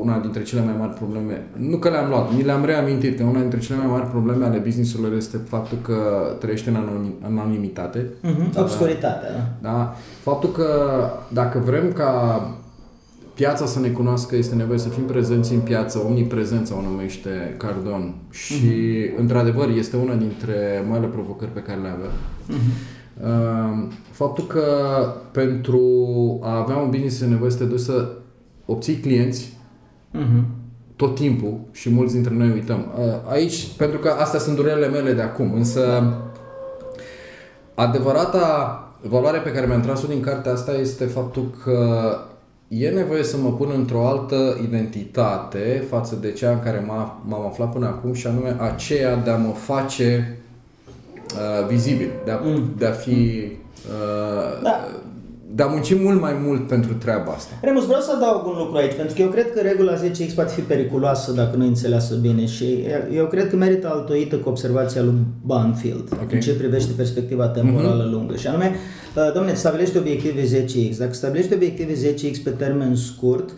B: una dintre cele mai mari probleme, nu că le-am luat, ni le-am reamintit, că una dintre cele mai mari probleme ale business-urilor este faptul că trăiește în anonimitate.
C: Uh-huh, obscuritatea,
B: da. da. Faptul că dacă vrem ca piața să ne cunoască, este nevoie să fim prezenți în piață, omniprezența o numește Cardon și, uh-huh. într-adevăr, este una dintre marile provocări pe care le avem. Uh-huh. Faptul că pentru a avea un business e nevoie să te duci să obții clienți uh-huh. tot timpul și mulți dintre noi uităm. Uh, aici, pentru că astea sunt durerile mele de acum, însă adevărata valoare pe care mi-am tras-o din cartea asta este faptul că e nevoie să mă pun într-o altă identitate față de cea în care m-am aflat până acum și anume aceea de a mă face uh, vizibil, de a, mm. de a fi uh, da de a munci mult mai mult pentru treaba asta.
C: Remus, vreau să adaug un lucru aici, pentru că eu cred că regula 10X poate fi periculoasă dacă nu înțeleasă bine și eu cred că merită altoită cu observația lui Banfield okay. în ce privește perspectiva temporală mm-hmm. lungă. Și anume, uh, domnule, stabilește obiective 10X. Dacă stabilești obiective 10X pe termen scurt,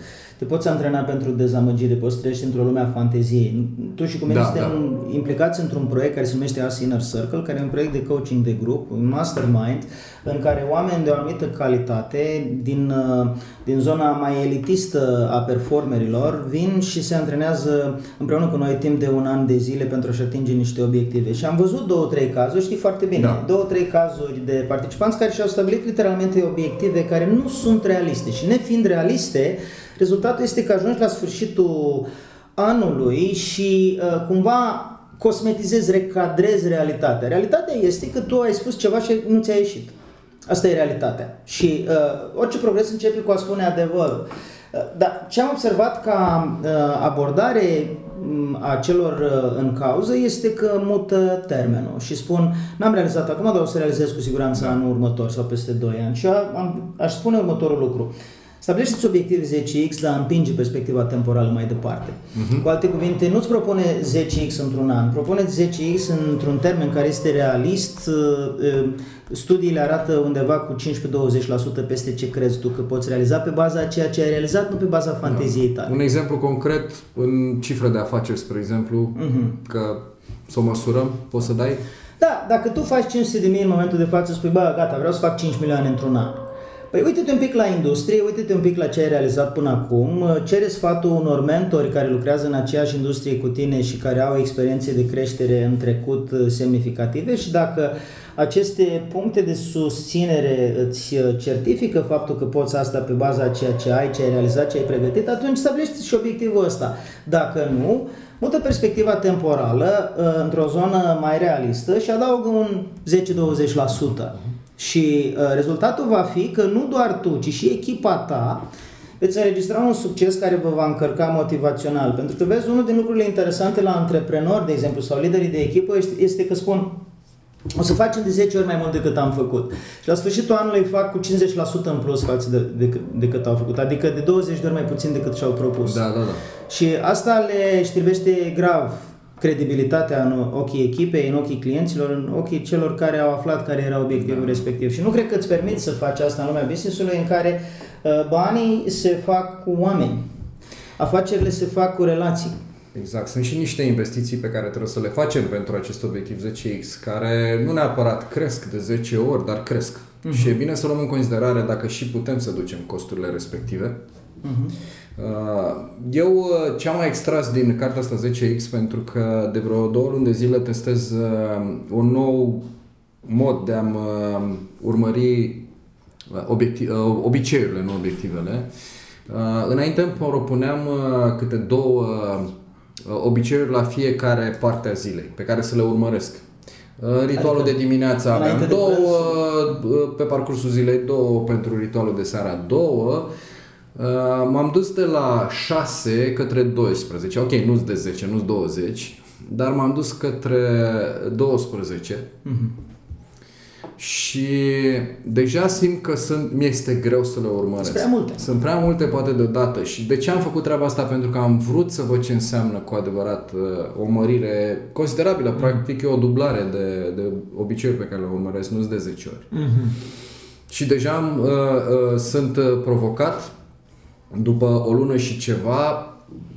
C: te poți antrena pentru dezamăgire, poți trăiești într-o lume a fanteziei. Tu și cu mine da, suntem da. implicați într-un proiect care se numește As Inner Circle, care e un proiect de coaching de grup, un mastermind, în care oameni de o anumită calitate din, uh, din zona mai elitistă a performerilor vin și se antrenează împreună cu noi timp de un an de zile pentru a-și atinge niște obiective. Și am văzut două, trei cazuri, știi foarte bine, da. două, trei cazuri de participanți care și-au stabilit literalmente obiective care nu sunt realiste și nefiind realiste, rezultatul este că ajungi la sfârșitul anului și uh, cumva cosmetizezi, recadrezi realitatea. Realitatea este că tu ai spus ceva și nu ți-a ieșit. Asta e realitatea. Și uh, orice progres începe cu a spune adevărul. Uh, dar ce am observat ca uh, abordare um, a celor uh, în cauză este că mută termenul și spun n-am realizat acum, dar o să realizez cu siguranță da. anul următor sau peste 2 ani. Și am, aș spune următorul lucru. Stabilește-ți obiective 10x, dar împinge perspectiva temporală mai departe. Uh-huh. Cu alte cuvinte, nu-ți propune 10x într-un an, propune 10x într-un termen care este realist. Uh, uh, studiile arată undeva cu 15-20% peste ce crezi tu că poți realiza pe baza a ceea ce ai realizat, nu pe baza fanteziei da. tale.
B: Un exemplu concret în cifră de afaceri, spre exemplu, uh-huh. că să o măsurăm, poți să dai?
C: Da, dacă tu faci 500 de mii în momentul de față, spui, bă, gata, vreau să fac 5 milioane într-un an Păi uite-te un pic la industrie, uite-te un pic la ce ai realizat până acum, cere sfatul unor mentori care lucrează în aceeași industrie cu tine și care au experiențe de creștere în trecut uh, semnificative și dacă aceste puncte de susținere îți uh, certifică faptul că poți asta pe baza ceea ce ai, ce ai realizat, ce ai pregătit, atunci stabilește și obiectivul ăsta. Dacă nu, mută perspectiva temporală uh, într-o zonă mai realistă și adaugă un 10-20%. Și uh, rezultatul va fi că nu doar tu, ci și echipa ta veți înregistra un succes care vă va încărca motivațional. Pentru că vezi, unul din lucrurile interesante la antreprenori, de exemplu, sau liderii de echipă, este, este că spun o să facem de 10 ori mai mult decât am făcut. Și la sfârșitul anului fac cu 50% în plus față de, de, decât au făcut. Adică de 20 de ori mai puțin decât și-au propus.
B: Da, da, da.
C: Și asta le știrbește grav credibilitatea în ochii echipei, în ochii clienților, în ochii celor care au aflat care era obiectivul da. respectiv. Și nu cred că îți permit să faci asta în lumea business-ului în care uh, banii se fac cu oameni. Afacerile se fac cu relații.
B: Exact. Sunt și niște investiții pe care trebuie să le facem pentru acest obiectiv 10X, care nu neapărat cresc de 10 ori, dar cresc. Uh-huh. Și e bine să luăm în considerare dacă și putem să ducem costurile respective. Uh-huh Uh, eu uh, ce am mai extras din cartea asta 10X pentru că de vreo două luni de zile testez uh, un nou mod de a-mi urmări obiecti- obiceiurile, nu obiectivele. Uh, înainte îmi propuneam uh, câte două uh, obiceiuri la fiecare parte a zilei, pe care să le urmăresc. Uh, Ritualul
C: Adică,
B: de dimineață aveam
C: înainte de
B: două,
C: prânz?
B: uh, pe parcursul zilei două, pentru ritualul de seara două. Uh, M-am dus de la 6 către 12. Ok, nu-s de 10, nu-s 20, dar m-am dus către 12. Și deja simt că sunt, mi-este greu să le urmăresc.
C: Sunt prea multe.
B: Sunt prea multe poate deodată. Și de ce am făcut treaba asta? Pentru că am vrut să văd ce înseamnă cu adevărat uh, o mărire considerabilă. Practic e o dublare de, de obiceiuri pe care le urmăresc, nu de 10 ori. Și deja am, uh, uh, sunt uh, provocat după o lună și ceva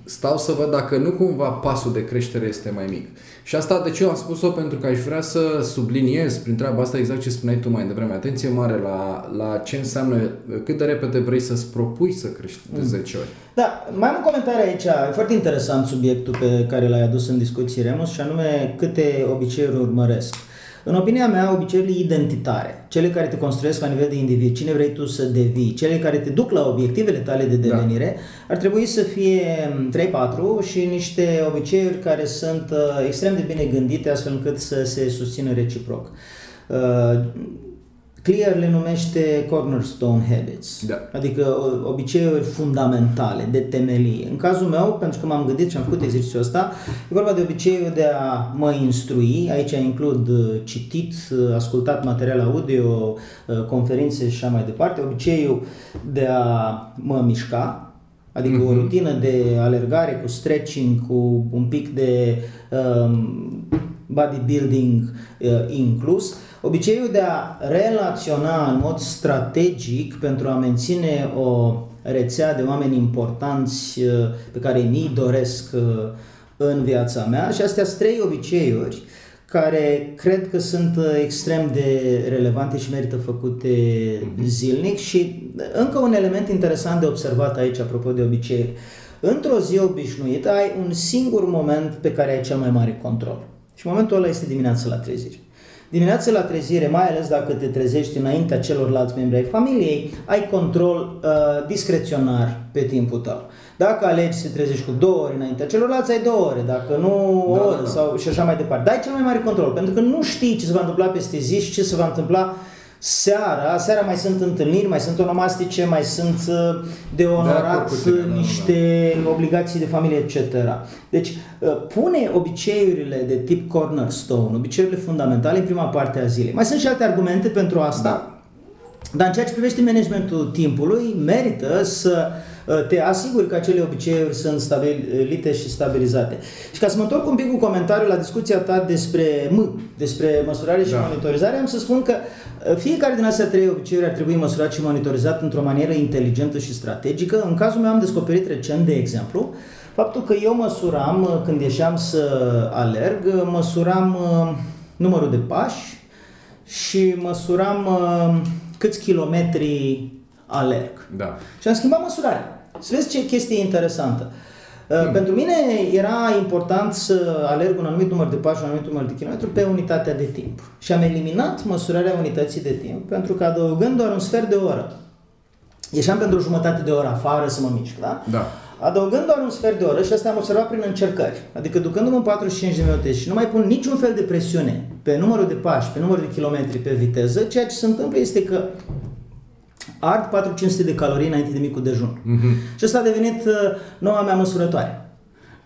B: stau să văd dacă nu cumva pasul de creștere este mai mic. Și asta de ce am spus-o? Pentru că aș vrea să subliniez prin treaba asta exact ce spuneai tu mai devreme. Atenție mare la, la ce înseamnă cât de repede vrei să-ți propui să crești de 10 ori.
C: Da, mai am un comentariu aici, e foarte interesant subiectul pe care l-ai adus în discuție, Remus, și anume câte obiceiuri urmăresc. În opinia mea, obiceiurile identitare, cele care te construiesc la nivel de individ, cine vrei tu să devii, cele care te duc la obiectivele tale de devenire, ar trebui să fie 3-4 și niște obiceiuri care sunt uh, extrem de bine gândite astfel încât să se susțină reciproc. Uh, Clear le numește cornerstone habits,
B: Da.
C: adică o- obiceiuri fundamentale, de temelie. În cazul meu, pentru că m-am gândit și am făcut exercițiul ăsta, e vorba de obiceiul de a mă instrui, aici includ uh, citit, uh, ascultat material audio, uh, conferințe și așa mai departe, obiceiul de a mă mișca, Adică o rutină de alergare cu stretching, cu un pic de um, bodybuilding uh, inclus, obiceiul de a relaționa în mod strategic pentru a menține o rețea de oameni importanți uh, pe care mi doresc uh, în viața mea și astea sunt trei obiceiuri care cred că sunt uh, extrem de relevante și merită făcute zilnic și încă un element interesant de observat aici apropo de obiceiuri. Într-o zi obișnuită ai un singur moment pe care ai cel mai mare control. Și momentul ăla este dimineața la trezire. Dimineața la trezire, mai ales dacă te trezești înaintea celorlalți membri ai familiei, ai control uh, discreționar pe timpul tău. Dacă alegi să te trezești cu două ori înaintea celorlalți, ai două ore, dacă nu o
B: Da,
C: oră
B: da, da.
C: sau și așa mai departe. Dar ai cel mai mare control, pentru că nu știi ce se va întâmpla peste zi și ce se va întâmpla seara. Seara mai sunt întâlniri, mai sunt onomastice, mai sunt uh, de onorat
B: acord cu tine, da, da,
C: niște obligații de familie, etc. Deci, uh, pune obiceiurile de tip cornerstone, obiceiurile fundamentale în prima parte a zilei. Mai sunt și alte argumente pentru asta,
B: Da.
C: dar în ceea ce privește managementul timpului, merită să uh, te asiguri că acele obiceiuri sunt stabilite și stabilizate. Și ca să mă întorc un pic cu comentariul la discuția ta despre M, despre măsurare și
B: Da.
C: monitorizare, am să spun că uh, fiecare din astea trei obiceiuri ar trebui măsurat și monitorizat într-o manieră inteligentă și strategică. În cazul meu am descoperit recent, de exemplu, faptul că eu măsuram, uh, când ieșeam să alerg, uh, măsuram uh, numărul de pași și măsuram uh, câți kilometri alerg.
B: Da.
C: Și am schimbat măsurarea. Să vezi ce chestie interesantă. Uh, Pentru mine era important să alerg un anumit număr de pași, un anumit număr de kilometri pe unitatea de timp. Și am eliminat măsurarea unității de timp pentru că adăugând doar un sfert de oră, ieșeam pentru o jumătate de oră afară să mă mișc, da?
B: Da.
C: Adăugând doar un sfert de oră și asta am observat prin încercări, adică ducându-mă în 45 de minute și nu mai pun niciun fel de presiune pe numărul de pași, pe numărul de kilometri, pe viteză, ceea ce se întâmplă este că ard 400 de calorii înainte de micul dejun. Mm-hmm. Și asta a devenit uh, noua mea măsurătoare.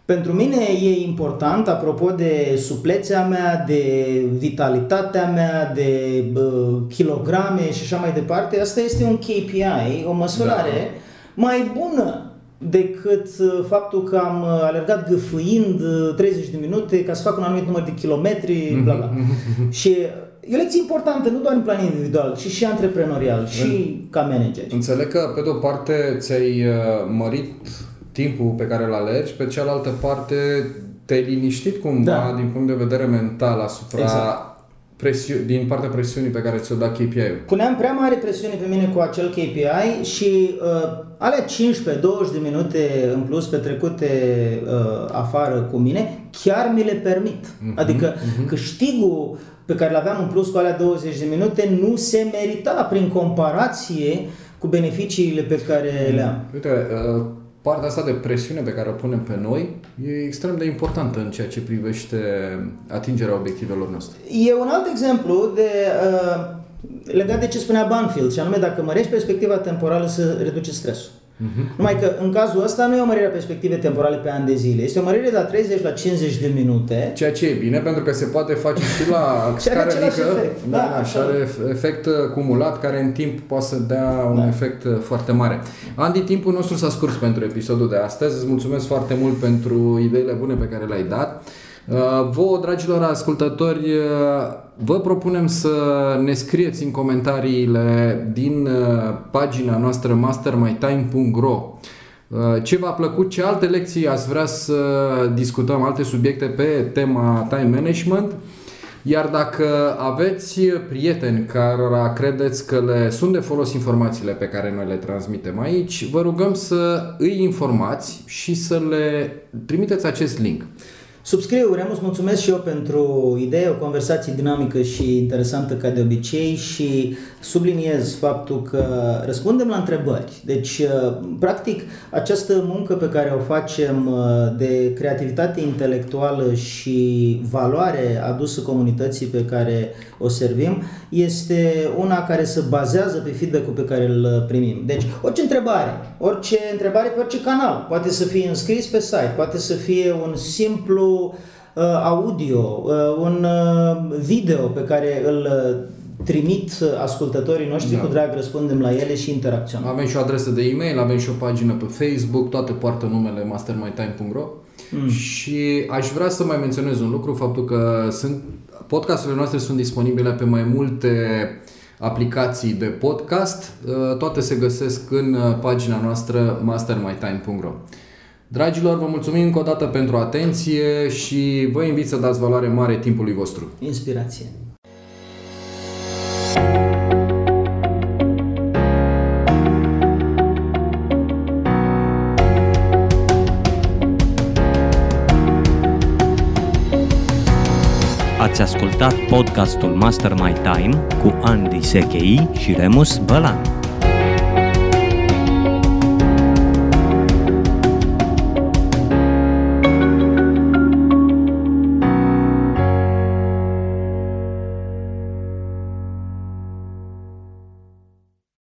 C: Pentru mine e important, apropo de suplețea mea, de vitalitatea mea, de uh, kilograme și așa mai departe, asta este un KPI, o măsurare da. mai bună decât uh, faptul că am uh, alergat gâfâind uh, 30 de minute ca să fac un anumit număr de kilometri, bla bla. și e o lecție importantă, nu doar în plan individual, ci și antreprenorial, și ca manager.
B: Înțeleg că, pe de o parte, ți-ai uh, mărit timpul pe care îl alergi, pe cealaltă parte te-ai liniștit cumva
C: Da.
B: din punct de vedere mental asupra
C: Exact.
B: presiu- din partea presiunii pe care ți-o da KPI-ul.
C: Puneam prea mare presiune pe mine cu acel KPI și uh, alea 15-20 de minute în plus petrecute uh, afară cu mine, chiar mi le permit.
B: Mhm,
C: Adică câștigul pe care l-aveam în plus cu alea 20 de minute nu se merita prin comparație cu beneficiile pe care le am.
B: Uite, uh, partea asta de presiune pe care o punem pe noi e extrem de importantă în ceea ce privește atingerea obiectivelor noastre.
C: E un alt exemplu de uh, legat de ce spunea Banfield, și anume dacă mărești perspectiva temporală să reduce stresul. Uh-huh. Numai că în cazul ăsta nu e o mărire a perspective temporale pe ani de zile, este o mărire de la 30 la 50 de minute.
B: Ceea ce e bine, pentru că se poate face și la <laughs> scară mică,
C: efect.
B: da, da, și are efect cumulat care în timp poate să dea un da. efect foarte mare. Andy, timpul nostru s-a scurs pentru episodul de astăzi. Îți mulțumesc foarte mult pentru ideile bune pe care le-ai dat. Uh, vouă, dragilor ascultători, uh, vă propunem să ne scrieți în comentariile din uh, pagina noastră mastermytime.ro ce v-a plăcut, ce alte lecții ați vrea să discutăm, alte subiecte pe tema time management. Iar dacă aveți prieteni care credeți că le sunt de folos informațiile pe care noi le transmitem aici, vă rugăm să îi informați și să le trimiteți acest link.
C: Subscriu, Remus, mulțumesc și eu pentru idee, o conversație dinamică și interesantă ca de obicei și subliniez faptul că răspundem la întrebări. Deci, uh, practic, această muncă pe care o facem uh, de creativitate intelectuală și valoare adusă comunității pe care o servim este una care se bazează pe feedback-ul pe care îl primim. Deci, orice întrebare, orice întrebare pe orice canal, poate să fie înscris pe site, poate să fie un simplu uh, audio, uh, un uh, video pe care îl uh, trimit ascultătorii noștri, da. cu drag răspundem la ele și interacționăm.
B: Avem și o adresă de e-mail, avem și o pagină pe Facebook, toate poartă numele mastermytime.ro mm. și aș vrea să mai menționez un lucru, faptul că sunt podcasturile noastre sunt disponibile pe mai multe aplicații de podcast, toate se găsesc în pagina noastră mastermytime.ro Dragilor, vă mulțumim încă o dată pentru atenție și vă invit să dați valoare mare timpului vostru.
C: Inspirație.
A: Ați ascultat podcastul Master My Time cu Andy Sechei și Remus Bălan.